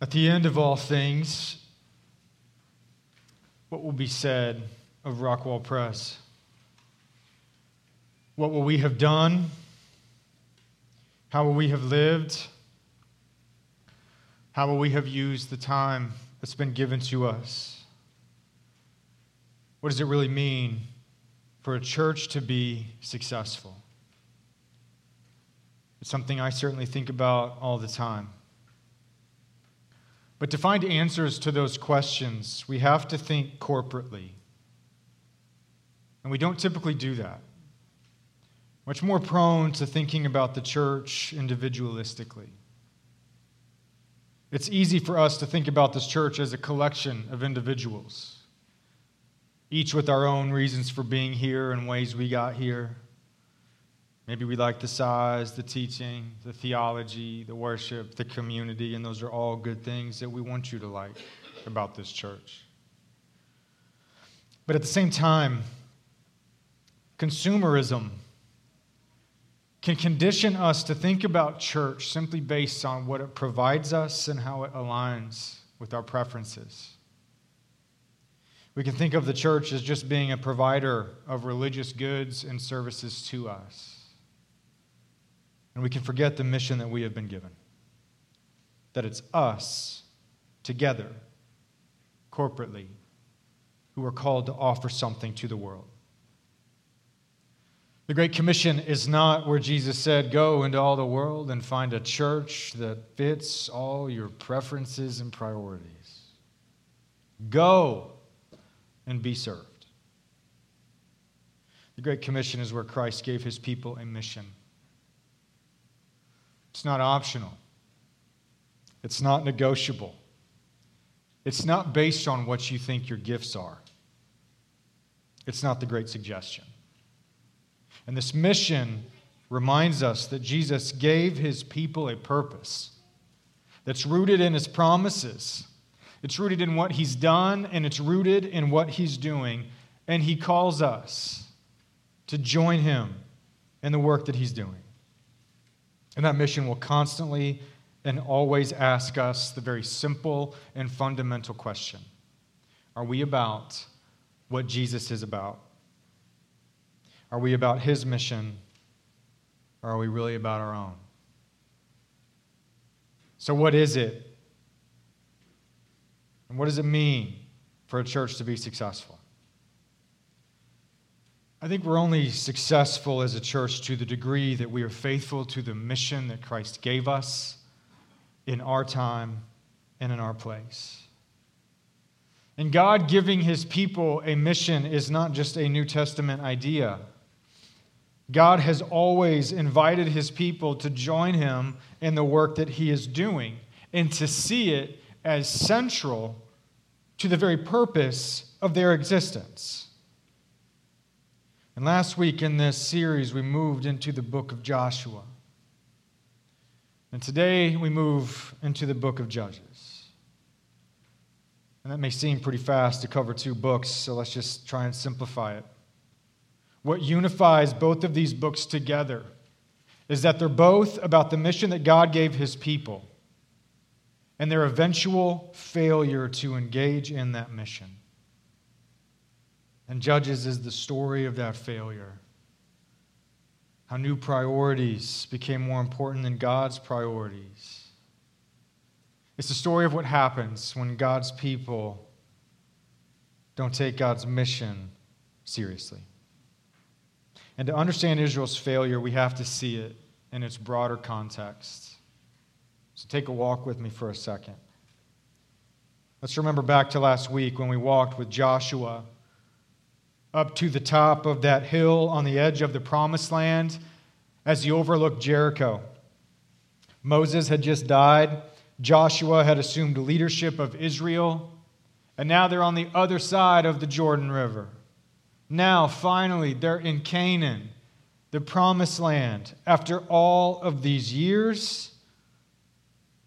At the end of all things, what will be said of Rockwall Pres? What will we have done? How will we have lived? How will we have used the time that's been given to us? What does it really mean for a church to be successful? It's something I certainly think about all the time. But to find answers to those questions, we have to think corporately. And we don't typically do that. Much more prone to thinking about the church individualistically. It's easy for us to think about this church as a collection of individuals, each with our own reasons for being here and ways we got here. Maybe we like the size, the teaching, the theology, the worship, the community, and those are all good things that we want you to like about this church. But at the same time, consumerism can condition us to think about church simply based on what it provides us and how it aligns with our preferences. We can think of the church as just being a provider of religious goods and services to us. And we can forget the mission that we have been given that it's us together, corporately, who are called to offer something to the world. The Great Commission is not where Jesus said, Go into all the world and find a church that fits all your preferences and priorities. Go and be served. The Great Commission is where Christ gave his people a mission it's not optional. It's not negotiable. It's not based on what you think your gifts are. It's not the great suggestion. And this mission reminds us that Jesus gave his people a purpose that's rooted in his promises. It's rooted in what he's done, and it's rooted in what he's doing. And he calls us to join him in the work that he's doing. And that mission will constantly and always ask us the very simple and fundamental question Are we about what Jesus is about? Are we about his mission? Or are we really about our own? So, what is it? And what does it mean for a church to be successful? I think we're only successful as a church to the degree that we are faithful to the mission that Christ gave us in our time and in our place. And God giving his people a mission is not just a New Testament idea. God has always invited his people to join him in the work that he is doing and to see it as central to the very purpose of their existence. And last week in this series, we moved into the book of Joshua. And today we move into the book of Judges. And that may seem pretty fast to cover two books, so let's just try and simplify it. What unifies both of these books together is that they're both about the mission that God gave his people and their eventual failure to engage in that mission. And Judges is the story of that failure. How new priorities became more important than God's priorities. It's the story of what happens when God's people don't take God's mission seriously. And to understand Israel's failure, we have to see it in its broader context. So take a walk with me for a second. Let's remember back to last week when we walked with Joshua up to the top of that hill on the edge of the promised land as he overlooked Jericho. Moses had just died, Joshua had assumed leadership of Israel, and now they're on the other side of the Jordan River. Now, finally, they're in Canaan, the promised land, after all of these years,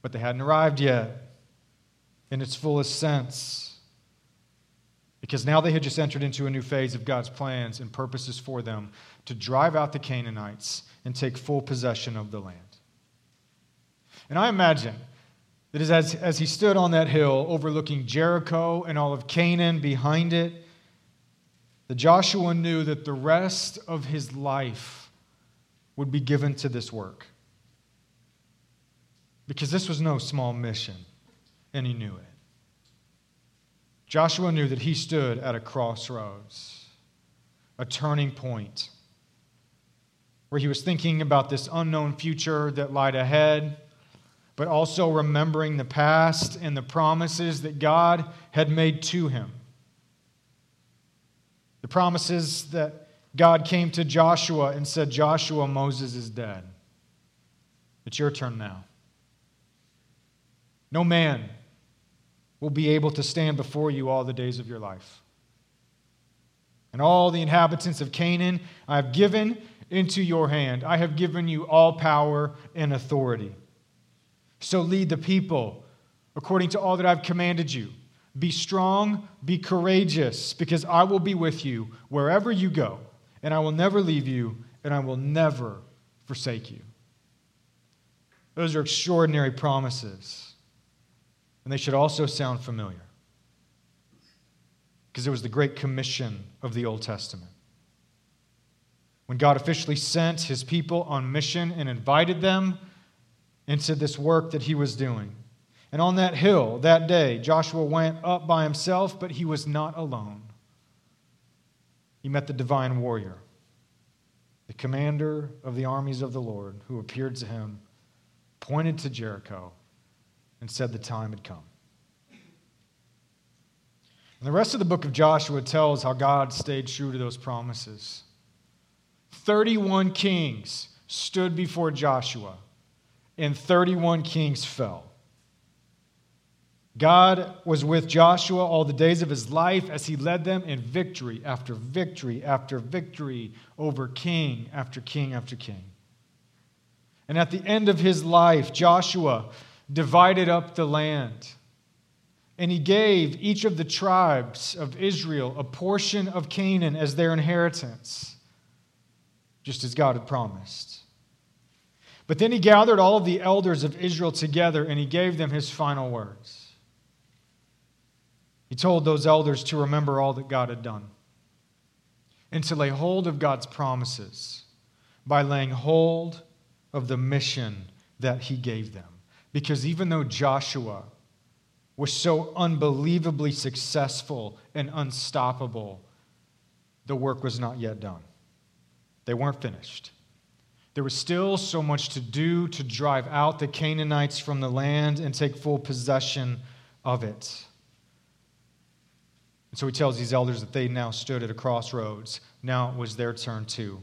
but they hadn't arrived yet in its fullest sense. Because now they had just entered into a new phase of God's plans and purposes for them to drive out the Canaanites and take full possession of the land. And I imagine that as, as he stood on that hill overlooking Jericho and all of Canaan behind it, that Joshua knew that the rest of his life would be given to this work. Because this was no small mission, and he knew it. Joshua knew that he stood at a crossroads, a turning point, where he was thinking about this unknown future that lied ahead, but also remembering the past and the promises that God had made to him. The promises that God came to Joshua and said, Joshua, Moses is dead. It's your turn now. No man will be able to stand before you all the days of your life. And all the inhabitants of Canaan I have given into your hand. I have given you all power and authority. So lead the people according to all that I've commanded you. Be strong, be courageous, because I will be with you wherever you go, and I will never leave you, and I will never forsake you. Those are extraordinary promises. And they should also sound familiar. Because it was the Great Commission of the Old Testament. When God officially sent his people on mission and invited them into this work that he was doing. And on that hill that day, Joshua went up by himself, but he was not alone. He met the divine warrior, the commander of the armies of the Lord, who appeared to him, pointed to Jericho, and said the time had come. And the rest of the book of Joshua tells how God stayed true to those promises. 31 kings stood before Joshua, and 31 kings fell. God was with Joshua all the days of his life as he led them in victory after victory after victory over king after king after king. And at the end of his life, Joshua divided up the land. And he gave each of the tribes of Israel a portion of Canaan as their inheritance, just as God had promised. But then he gathered all of the elders of Israel together and he gave them his final words. He told those elders to remember all that God had done and to lay hold of God's promises by laying hold of the mission that he gave them. Because even though Joshua was so unbelievably successful and unstoppable, the work was not yet done. They weren't finished. There was still so much to do to drive out the Canaanites from the land and take full possession of it. And so he tells these elders that they now stood at a crossroads. Now it was their turn too,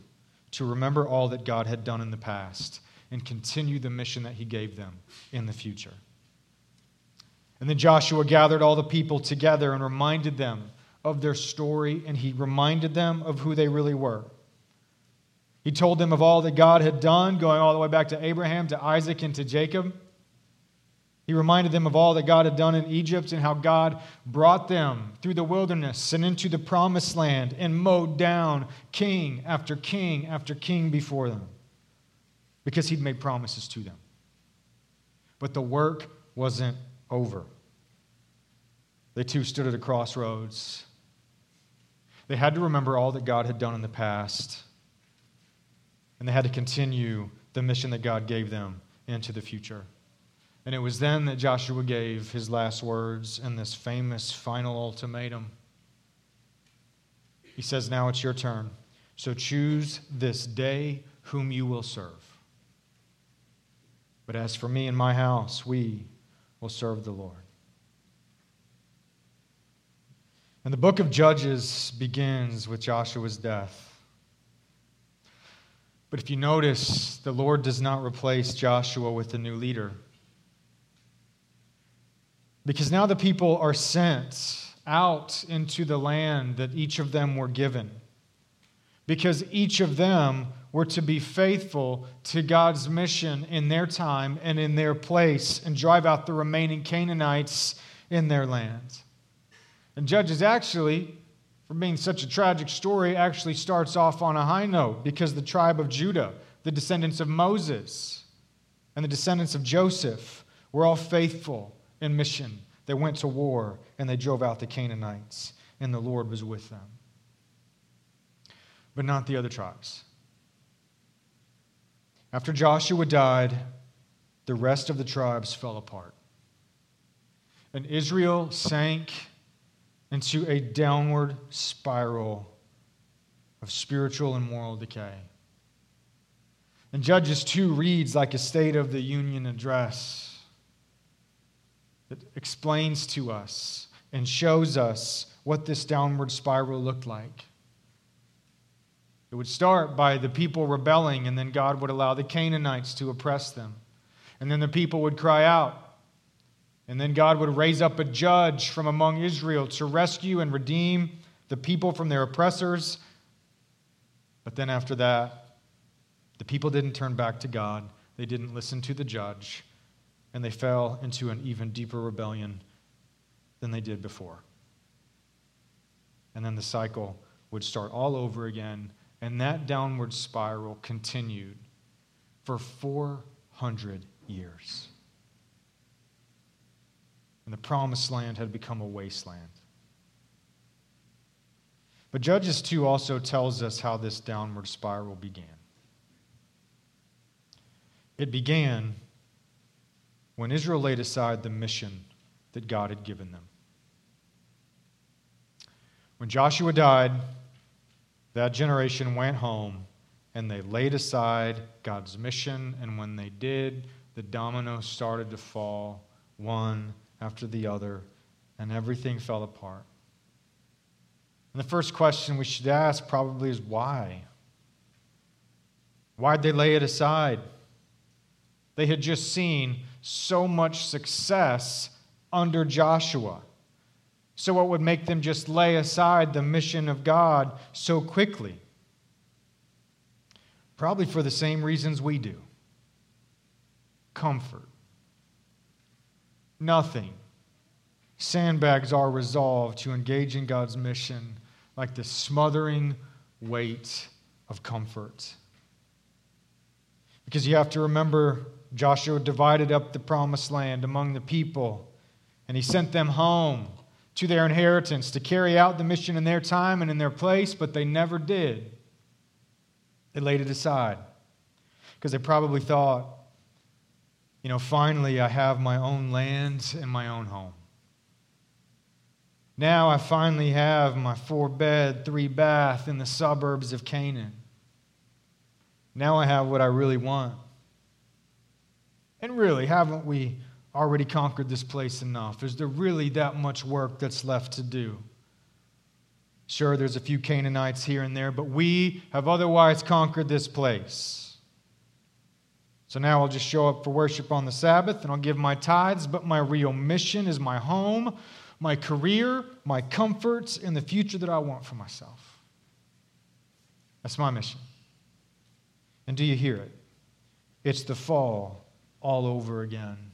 to remember all that God had done in the past and continue the mission that he gave them in the future. And then Joshua gathered all the people together and reminded them of their story, and he reminded them of who they really were. He told them of all that God had done, going all the way back to Abraham, to Isaac, and to Jacob. He reminded them of all that God had done in Egypt and how God brought them through the wilderness and into the promised land and mowed down king after king after king before them because he'd made promises to them. But the work wasn't over. They too stood at a crossroads. They had to remember all that God had done in the past, and they had to continue the mission that God gave them into the future. And it was then that Joshua gave his last words in this famous final ultimatum. He says, Now it's your turn. So choose this day whom you will serve. But as for me and my house, we will serve the Lord. And the book of Judges begins with Joshua's death. But if you notice, the Lord does not replace Joshua with a new leader. Because now the people are sent out into the land that each of them were given. Because each of them were to be faithful to God's mission in their time and in their place and drive out the remaining Canaanites in their land. And Judges actually, for being such a tragic story, actually starts off on a high note because the tribe of Judah, the descendants of Moses and the descendants of Joseph, were all faithful in mission. They went to war and they drove out the Canaanites, and the Lord was with them. But not the other tribes. After Joshua died, the rest of the tribes fell apart. And Israel sank into a downward spiral of spiritual and moral decay. And Judges 2 reads like a State of the Union address that explains to us and shows us what this downward spiral looked like. It would start by the people rebelling, and then God would allow the Canaanites to oppress them. And then the people would cry out. And then God would raise up a judge from among Israel to rescue and redeem the people from their oppressors. But then after that, the people didn't turn back to God, they didn't listen to the judge, and they fell into an even deeper rebellion than they did before. And then the cycle would start all over again, and that downward spiral continued for 400 years. And the promised land had become a wasteland. But Judges 2 also tells us how this downward spiral began. It began when Israel laid aside the mission that God had given them. When Joshua died, that generation went home and they laid aside God's mission, and when they did, the dominoes started to fall one after the other, and everything fell apart. And the first question we should ask probably is why? Why'd they lay it aside? They had just seen so much success under Joshua. So, what would make them just lay aside the mission of God so quickly? Probably for the same reasons we do comfort. Nothing sandbags our resolve to engage in God's mission like the smothering weight of comfort. Because you have to remember Joshua divided up the promised land among the people, and he sent them home to their inheritance to carry out the mission in their time and in their place, but they never did. They laid it aside because they probably thought, you know, finally I have my own land and my own home. Now I finally have my four bed, three bath in the suburbs of Canaan. Now I have what I really want. And really, haven't we already conquered this place enough? Is there really that much work that's left to do? Sure, there's a few Canaanites here and there, but we have otherwise conquered this place. So now I'll just show up for worship on the Sabbath and I'll give my tithes, but my real mission is my home, my career, my comforts, and the future that I want for myself. That's my mission. And do you hear it? It's the fall all over again.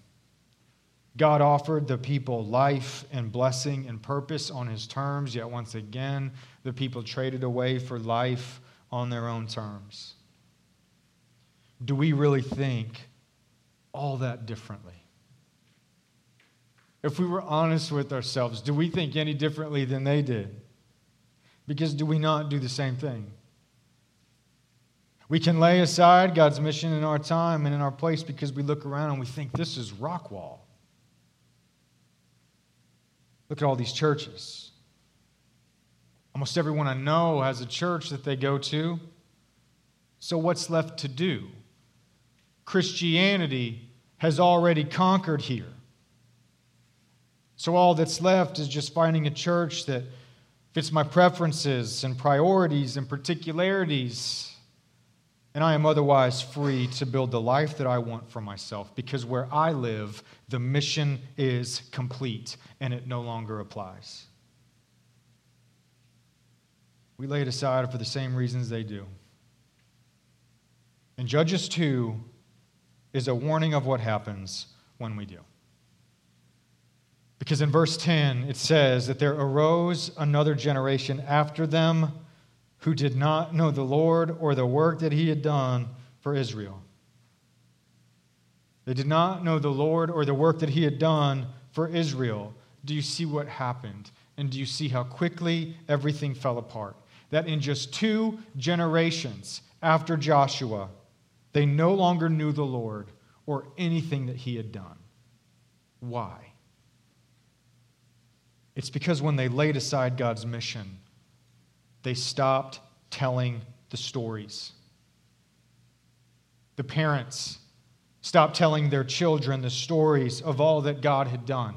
God offered the people life and blessing and purpose on his terms, yet once again, the people traded away for life on their own terms. Do we really think all that differently? If we were honest with ourselves, do we think any differently than they did? Because do we not do the same thing? We can lay aside God's mission in our time and in our place because we look around and we think this is Rockwall. Look at all these churches. Almost everyone I know has a church that they go to. So, what's left to do? Christianity has already conquered here. So, all that's left is just finding a church that fits my preferences and priorities and particularities and I am otherwise free to build the life that I want for myself because where I live, the mission is complete and it no longer applies. We lay it aside for the same reasons they do. And Judges 2 is a warning of what happens when we do. Because in verse 10, it says that there arose another generation after them who did not know the Lord or the work that he had done for Israel. They did not know the Lord or the work that he had done for Israel. Do you see what happened? And do you see how quickly everything fell apart? That in just two generations after Joshua, they no longer knew the Lord or anything that he had done. Why? It's because when they laid aside God's mission, they stopped telling the stories. The parents stopped telling their children the stories of all that God had done.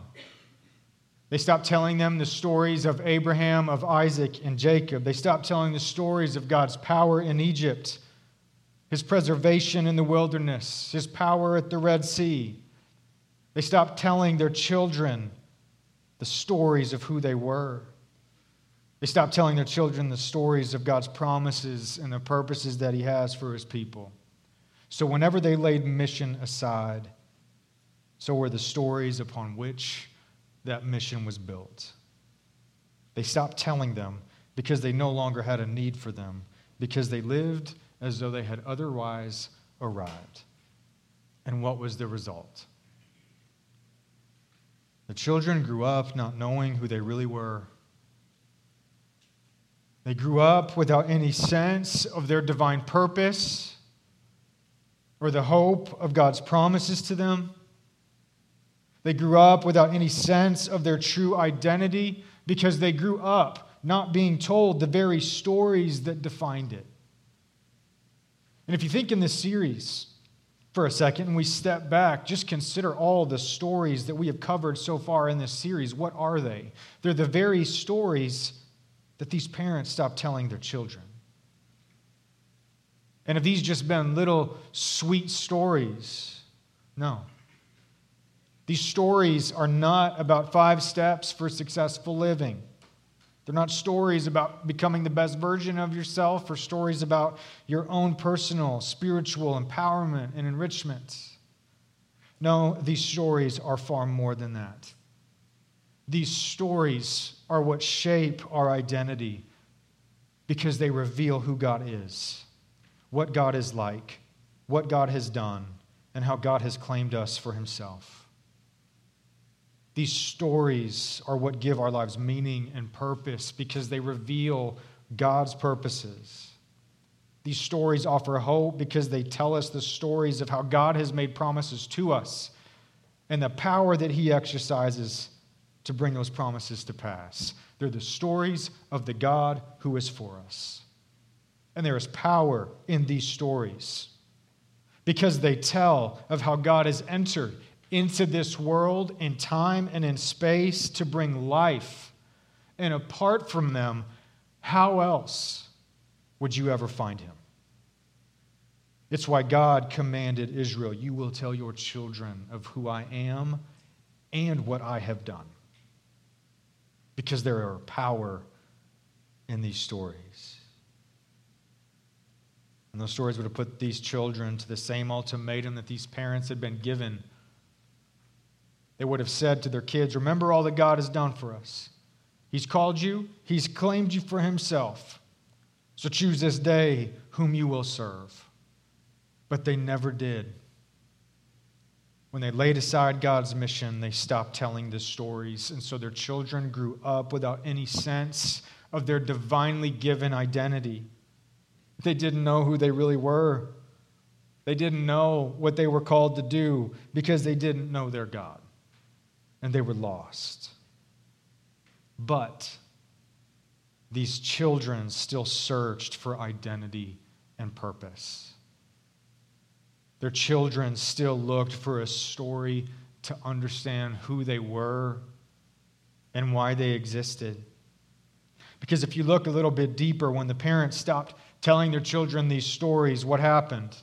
They stopped telling them the stories of Abraham, of Isaac, and Jacob. They stopped telling the stories of God's power in Egypt, his preservation in the wilderness, his power at the Red Sea. They stopped telling their children the stories of who they were. They stopped telling their children the stories of God's promises and the purposes that He has for His people. So, whenever they laid mission aside, so were the stories upon which that mission was built. They stopped telling them because they no longer had a need for them, because they lived as though they had otherwise arrived. And what was the result? The children grew up not knowing who they really were. They grew up without any sense of their divine purpose or the hope of God's promises to them. They grew up without any sense of their true identity because they grew up not being told the very stories that defined it. And if you think in this series, for a second and we step back, just consider all the stories that we have covered so far in this series. What are they? They're the very stories that these parents stopped telling their children. And have these just been little sweet stories? No. These stories are not about five steps for successful living. They're not stories about becoming the best version of yourself or stories about your own personal spiritual empowerment and enrichment. No, these stories are far more than that. These stories are what shape our identity because they reveal who God is, what God is like, what God has done, and how God has claimed us for himself. These stories are what give our lives meaning and purpose because they reveal God's purposes. These stories offer hope because they tell us the stories of how God has made promises to us and the power that He exercises to bring those promises to pass. They're the stories of the God who is for us. And there is power in these stories because they tell of how God has entered into this world in time and in space to bring life. And apart from them, how else would you ever find him? It's why God commanded Israel, You will tell your children of who I am and what I have done. Because there are power in these stories. And those stories would have put these children to the same ultimatum that these parents had been given they would have said to their kids, Remember all that God has done for us. He's called you, He's claimed you for Himself. So choose this day whom you will serve. But they never did. When they laid aside God's mission, they stopped telling the stories. And so their children grew up without any sense of their divinely given identity. They didn't know who they really were. They didn't know what they were called to do because they didn't know their God and they were lost. But these children still searched for identity and purpose. Their children still looked for a story to understand who they were and why they existed. Because if you look a little bit deeper, when the parents stopped telling their children these stories, what happened?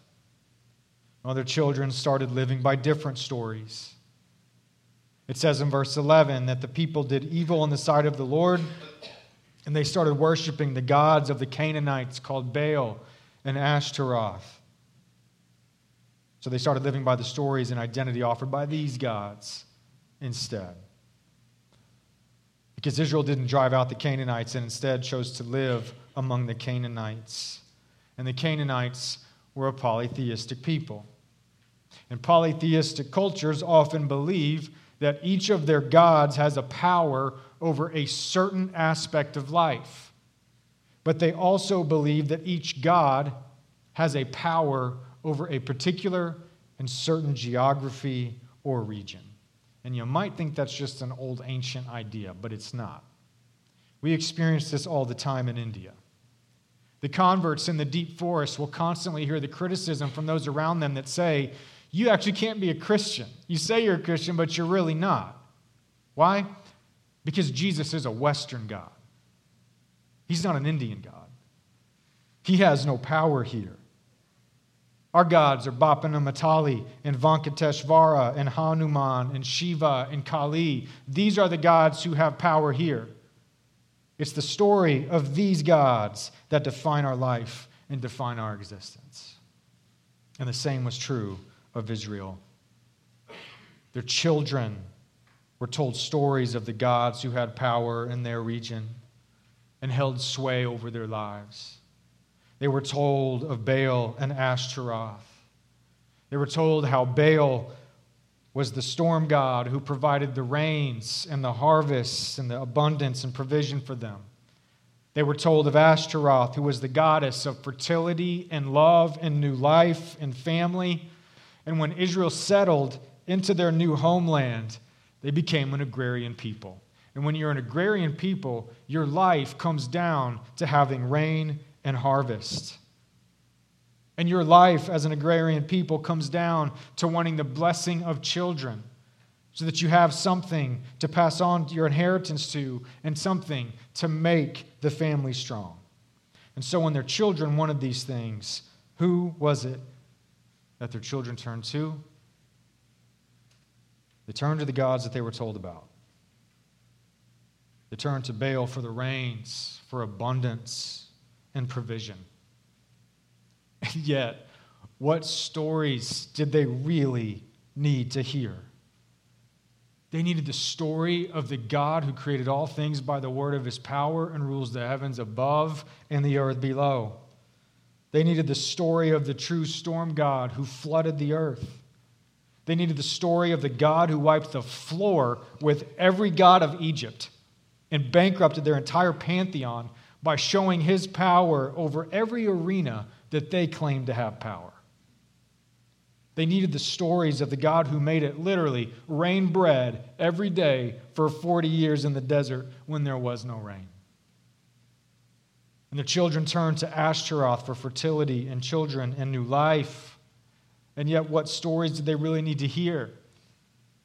Well, their children started living by different stories. It says in verse 11 that the people did evil in the sight of the Lord, and they started worshiping the gods of the Canaanites called Baal and Ashtaroth. So they started living by the stories and identity offered by these gods instead. Because Israel didn't drive out the Canaanites and instead chose to live among the Canaanites. And the Canaanites were a polytheistic people. And polytheistic cultures often believe that each of their gods has a power over a certain aspect of life. But they also believe that each god has a power over a particular and certain geography or region. And you might think that's just an old ancient idea, but it's not. We experience this all the time in India. The converts in the deep forest will constantly hear the criticism from those around them that say, You actually can't be a Christian. You say you're a Christian, but you're really not. Why? Because Jesus is a Western God. He's not an Indian God. He has no power here. Our gods are Bapanamatali and Venkateshvara and Hanuman and Shiva and Kali. These are the gods who have power here. It's the story of these gods that define our life and define our existence. And the same was true of Israel. Their children were told stories of the gods who had power in their region and held sway over their lives. They were told of Baal and Ashtaroth. They were told how Baal was the storm god who provided the rains and the harvests and the abundance and provision for them. They were told of Ashtaroth, who was the goddess of fertility and love and new life and family. And when Israel settled into their new homeland, they became an agrarian people. And when you're an agrarian people, your life comes down to having rain and harvest. And your life as an agrarian people comes down to wanting the blessing of children so that you have something to pass on your inheritance to and something to make the family strong. And so when their children wanted these things, who was it that their children turned to? They turned to the gods that they were told about. They turned to Baal for the rains, for abundance and provision. And yet, what stories did they really need to hear? They needed the story of the God who created all things by the word of his power and rules the heavens above and the earth below. They needed the story of the true storm God who flooded the earth. They needed the story of the God who wiped the floor with every god of Egypt and bankrupted their entire pantheon by showing his power over every arena that they claimed to have power. They needed the stories of the God who made it literally rain bread every day for 40 years in the desert when there was no rain. And the children turned to Ashtaroth for fertility and children and new life. And yet, what stories did they really need to hear?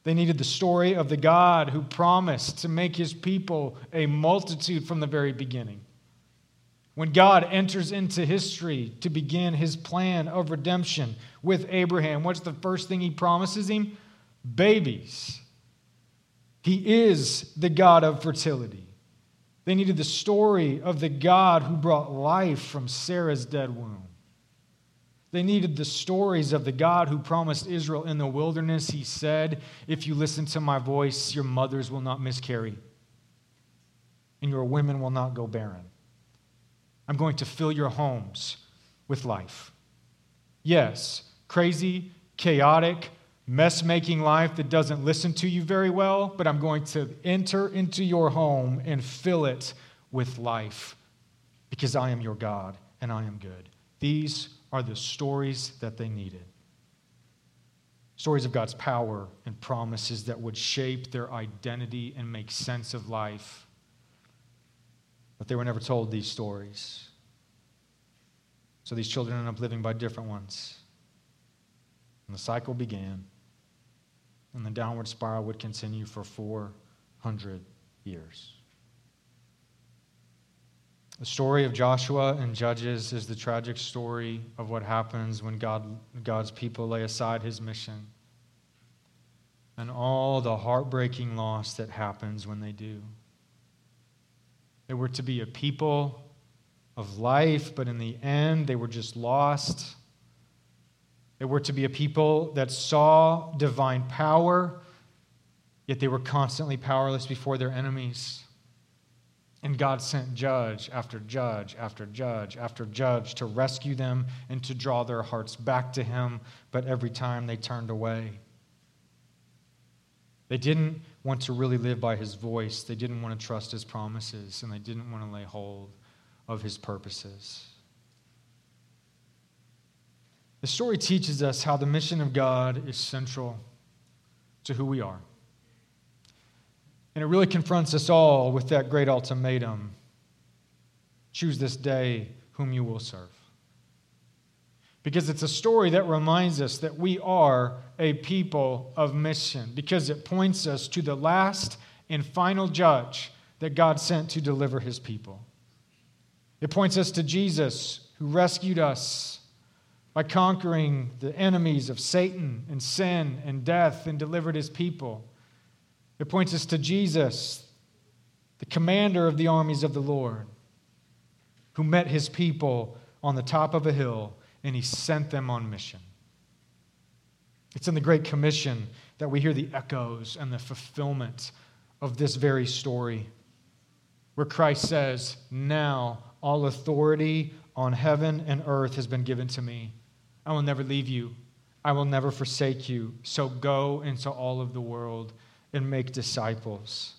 They needed the story of the God who promised to make his people a multitude from the very beginning. When God enters into history to begin his plan of redemption with Abraham, what's the first thing he promises him? Babies. He is the God of fertility. They needed the story of the God who brought life from Sarah's dead womb. They needed the stories of the God who promised Israel in the wilderness. He said, If you listen to my voice, your mothers will not miscarry, and your women will not go barren. I'm going to fill your homes with life. Yes, crazy, chaotic, mess making life that doesn't listen to you very well, but I'm going to enter into your home and fill it with life because I am your God and I am good. These are the stories that they needed. Stories of God's power and promises that would shape their identity and make sense of life but they were never told these stories. So these children ended up living by different ones. And the cycle began, and the downward spiral would continue for 400 years. The story of Joshua and Judges is the tragic story of what happens when God, God's people lay aside his mission and all the heartbreaking loss that happens when they do. They were to be a people of life, but in the end, they were just lost. They were to be a people that saw divine power, yet they were constantly powerless before their enemies. And God sent judge after judge after judge after judge to rescue them and to draw their hearts back to Him, but every time they turned away. They didn't want to really live by His voice, they didn't want to trust His promises, and they didn't want to lay hold of His purposes. The story teaches us how the mission of God is central to who we are. And it really confronts us all with that great ultimatum choose this day whom you will serve. Because it's a story that reminds us that we are a people of mission, because it points us to the last and final judge that God sent to deliver his people. It points us to Jesus, who rescued us by conquering the enemies of Satan and sin and death and delivered his people. It points us to Jesus, the commander of the armies of the Lord, who met his people on the top of a hill and he sent them on mission. It's in the Great Commission that we hear the echoes and the fulfillment of this very story, where Christ says, Now all authority on heaven and earth has been given to me. I will never leave you, I will never forsake you. So go into all of the world and make disciples,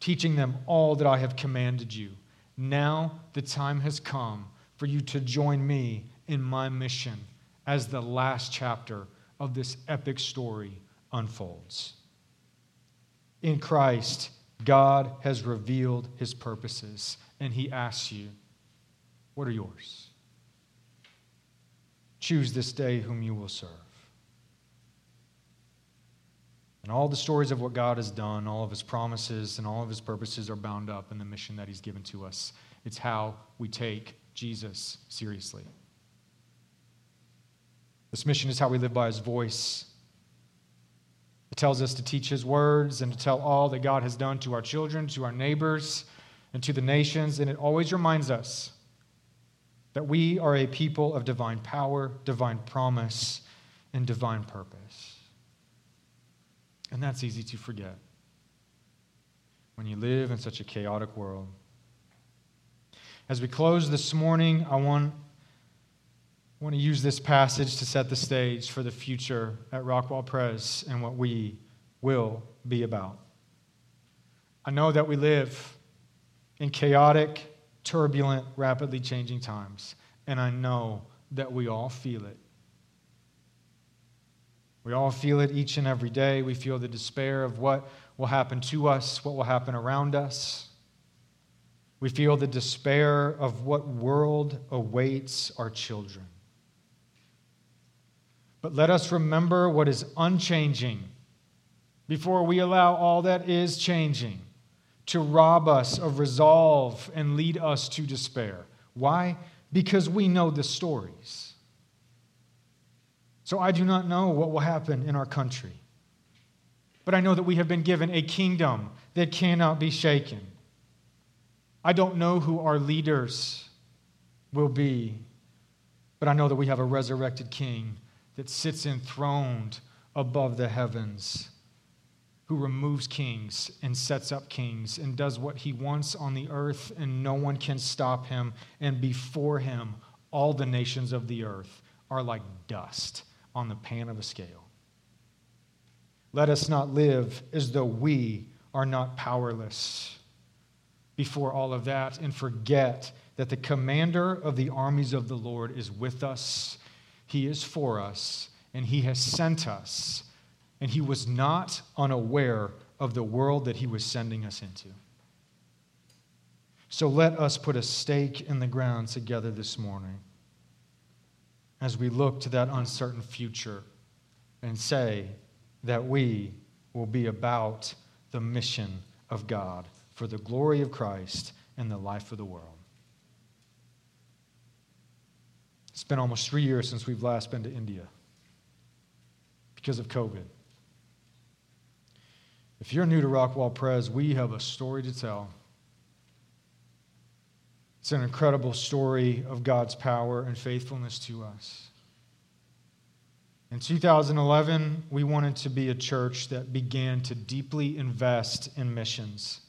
teaching them all that I have commanded you. Now the time has come for you to join me in my mission as the last chapter of this epic story unfolds. In Christ, God has revealed his purposes, and he asks you, What are yours? Choose this day whom you will serve. And all the stories of what God has done, all of his promises, and all of his purposes are bound up in the mission that he's given to us. It's how we take Jesus seriously. This mission is how we live by his voice. It tells us to teach his words and to tell all that God has done to our children, to our neighbors, and to the nations. And it always reminds us that we are a people of divine power, divine promise, and divine purpose. And that's easy to forget when you live in such a chaotic world. As we close this morning, I want, I want to use this passage to set the stage for the future at Rockwall Pres and what we will be about. I know that we live in chaotic, turbulent, rapidly changing times, and I know that we all feel it. We all feel it each and every day. We feel the despair of what will happen to us, what will happen around us. We feel the despair of what world awaits our children. But let us remember what is unchanging before we allow all that is changing to rob us of resolve and lead us to despair. Why? Because we know the stories. So I do not know what will happen in our country. But I know that we have been given a kingdom that cannot be shaken. I don't know who our leaders will be, but I know that we have a resurrected king that sits enthroned above the heavens, who removes kings and sets up kings and does what he wants on the earth, and no one can stop him. And before him, all the nations of the earth are like dust on the pan of a scale. Let us not live as though we are not powerless before all of that and forget that the commander of the armies of the Lord is with us, he is for us, and he has sent us. And he was not unaware of the world that he was sending us into. So let us put a stake in the ground together this morning as we look to that uncertain future and say that we will be about the mission of God for the glory of Christ and the life of the world. It's been almost three years since we've last been to India because of COVID. If you're new to Rockwall Pres, we have a story to tell. It's an incredible story of God's power and faithfulness to us. In 2011, we wanted to be a church that began to deeply invest in missions.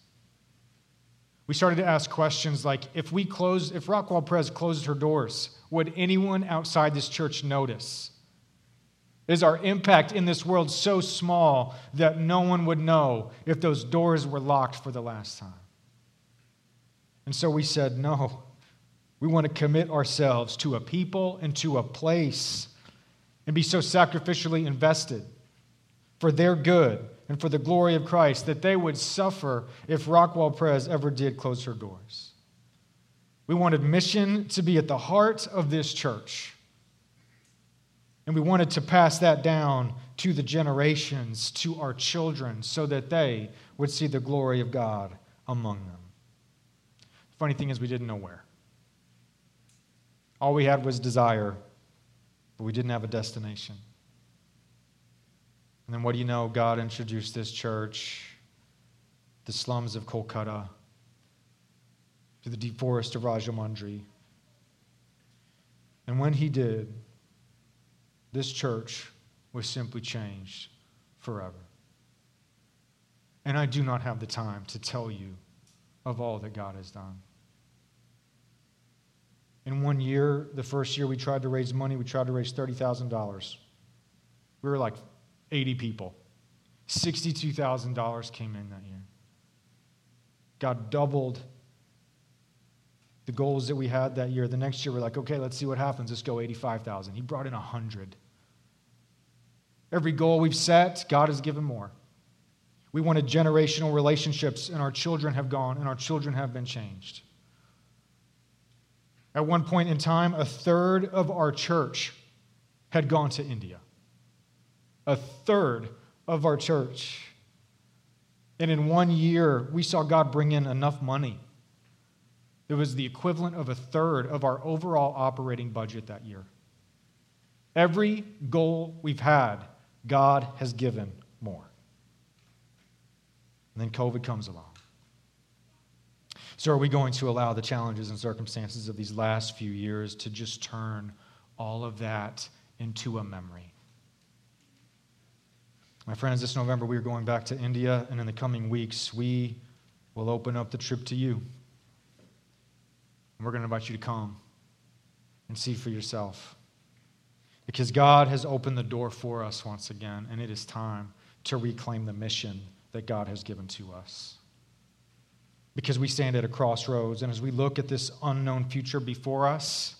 We started to ask questions like if we closed, if Rockwall Pres closed her doors, would anyone outside this church notice? Is our impact in this world so small that no one would know if those doors were locked for the last time? And so we said, no. We want to commit ourselves to a people and to a place and be so sacrificially invested for their good and for the glory of Christ that they would suffer if Rockwall Pres ever did close her doors. We wanted mission to be at the heart of this church. And we wanted to pass that down to the generations, to our children, so that they would see the glory of God among them. The funny thing is, we didn't know where. All we had was desire, but we didn't have a destination. And then what do you know? God introduced this church, the slums of Kolkata, to the deep forest of Rajahmundry. And when he did, this church was simply changed forever. And I do not have the time to tell you of all that God has done. In one year, the first year we tried to raise money, we tried to raise $30,000. We were like 80 people. $62,000 came in that year. God doubled the goals that we had that year. The next year, we're like, okay, let's see what happens. Let's go 85,000. He brought in 100. Every goal we've set, God has given more. We wanted generational relationships, and our children have gone, and our children have been changed. At one point in time, a third of our church had gone to India. A third of our church. And in one year, we saw God bring in enough money. It was the equivalent of a third of our overall operating budget that year. Every goal we've had God has given more. And then COVID comes along. So, are we going to allow the challenges and circumstances of these last few years to just turn all of that into a memory? My friends, this November we are going back to India, and in the coming weeks we will open up the trip to you. And we're going to invite you to come and see for yourself. Because God has opened the door for us once again, and it is time to reclaim the mission that God has given to us. Because we stand at a crossroads, and as we look at this unknown future before us,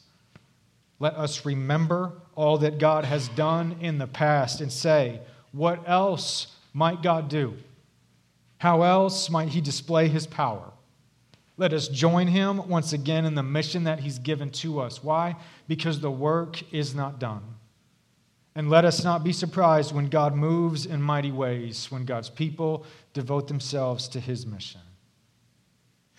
let us remember all that God has done in the past and say, What else might God do? How else might He display His power? Let us join Him once again in the mission that He's given to us. Why? Because the work is not done. And let us not be surprised when God moves in mighty ways, when God's people devote themselves to his mission.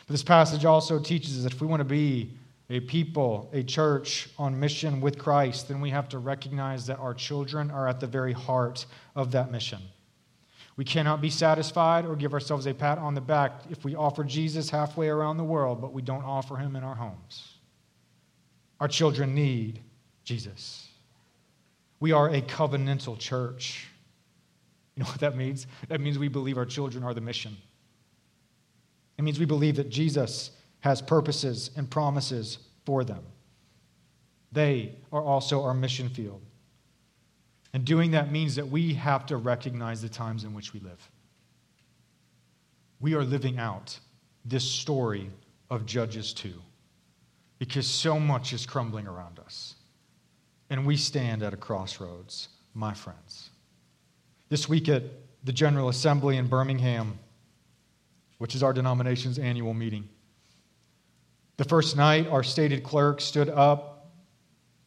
But this passage also teaches us that if we want to be a people, a church on mission with Christ, then we have to recognize that our children are at the very heart of that mission. We cannot be satisfied or give ourselves a pat on the back if we offer Jesus halfway around the world, but we don't offer him in our homes. Our children need Jesus. We are a covenantal church. You know what that means? That means we believe our children are the mission. It means we believe that Jesus has purposes and promises for them. They are also our mission field. And doing that means that we have to recognize the times in which we live. We are living out this story of Judges 2 because so much is crumbling around us. And we stand at a crossroads, my friends. This week at the General Assembly in Birmingham, which is our denomination's annual meeting, the first night, our stated clerk stood up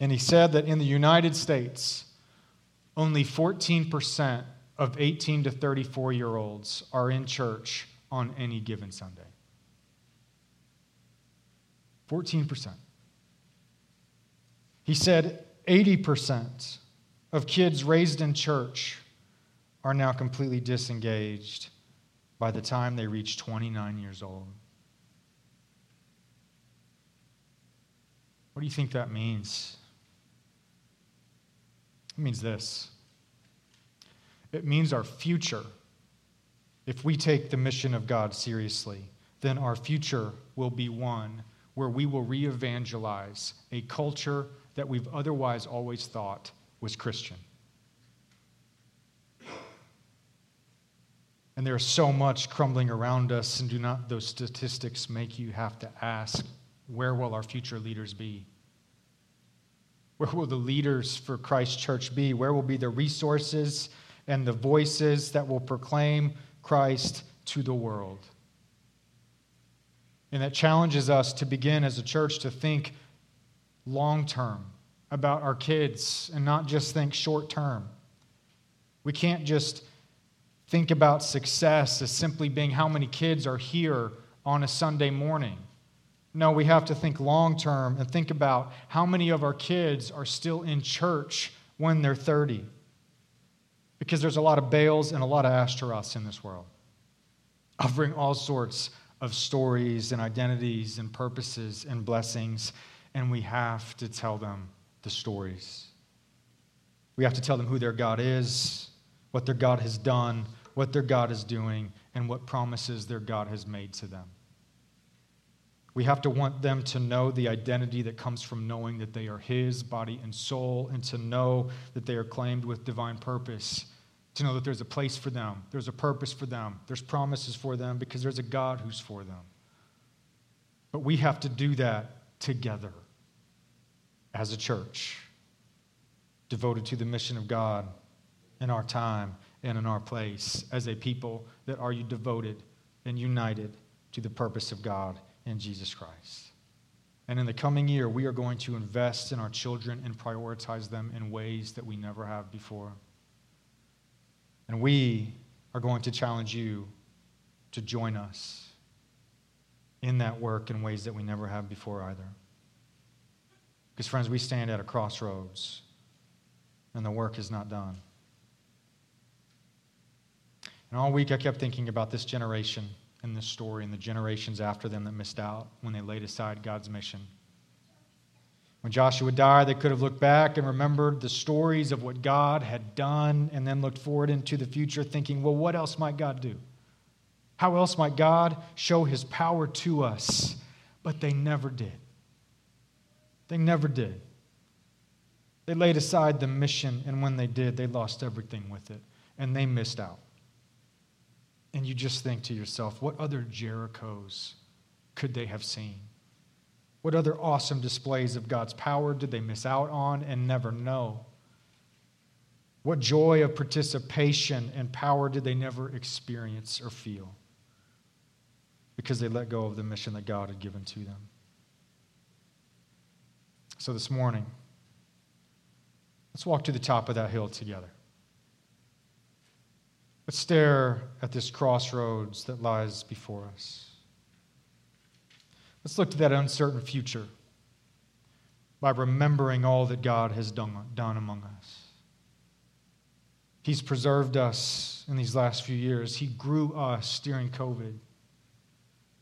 and he said that in the United States, only 14% of 18 to 34 year olds are in church on any given Sunday. 14%. He said 80% of kids raised in church are now completely disengaged by the time they reach 29 years old. What do you think that means? It means this it means our future, if we take the mission of God seriously, then our future will be one where we will re evangelize a culture that we've otherwise always thought was Christian. And there's so much crumbling around us, and do not those statistics make you have to ask, where will our future leaders be? Where will the leaders for Christ Church be? Where will be the resources and the voices that will proclaim Christ to the world? And that challenges us to begin as a church to think long term about our kids and not just think short term. We can't just think about success as simply being how many kids are here on a Sunday morning. No, we have to think long term and think about how many of our kids are still in church when they're 30. Because there's a lot of Baals and a lot of Ashtaroths in this world, offering all sorts of stories and identities and purposes and blessings, and we have to tell them the stories. We have to tell them who their God is, what their God has done, what their God is doing, and what promises their God has made to them. We have to want them to know the identity that comes from knowing that they are His body and soul, and to know that they are claimed with divine purpose. To know that there's a place for them, there's a purpose for them, there's promises for them because there's a God who's for them. But we have to do that together as a church, devoted to the mission of God in our time and in our place, as a people that are devoted and united to the purpose of God in Jesus Christ. And in the coming year, we are going to invest in our children and prioritize them in ways that we never have before. And we are going to challenge you to join us in that work in ways that we never have before either. Because, friends, we stand at a crossroads, and the work is not done. And all week I kept thinking about this generation and this story and the generations after them that missed out when they laid aside God's mission. When Joshua died, they could have looked back and remembered the stories of what God had done and then looked forward into the future, thinking, well, what else might God do? How else might God show his power to us? But they never did. They never did. They laid aside the mission, and when they did, they lost everything with it, and they missed out. And you just think to yourself, what other Jerichos could they have seen? What other awesome displays of God's power did they miss out on and never know? What joy of participation and power did they never experience or feel? Because they let go of the mission that God had given to them. So this morning, let's walk to the top of that hill together. Let's stare at this crossroads that lies before us. Let's look to that uncertain future by remembering all that God has done, done among us. He's preserved us in these last few years. He grew us during COVID.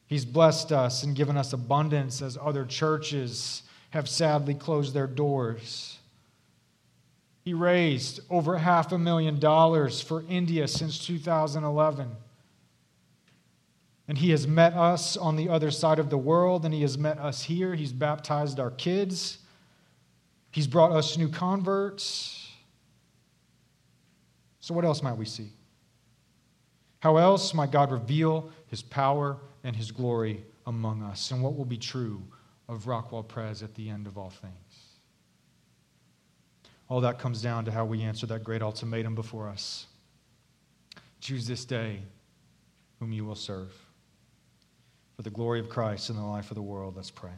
He's blessed us and given us abundance as other churches have sadly closed their doors. He raised over half a million dollars for India since 2011. And He has met us on the other side of the world, and He has met us here. He's baptized our kids, He's brought us new converts. So, what else might we see? How else might God reveal His power and His glory among us? And what will be true of Rockwall Pres at the end of all things? All that comes down to how we answer that great ultimatum before us. Choose this day whom you will serve. For the glory of Christ and the life of the world, let's pray.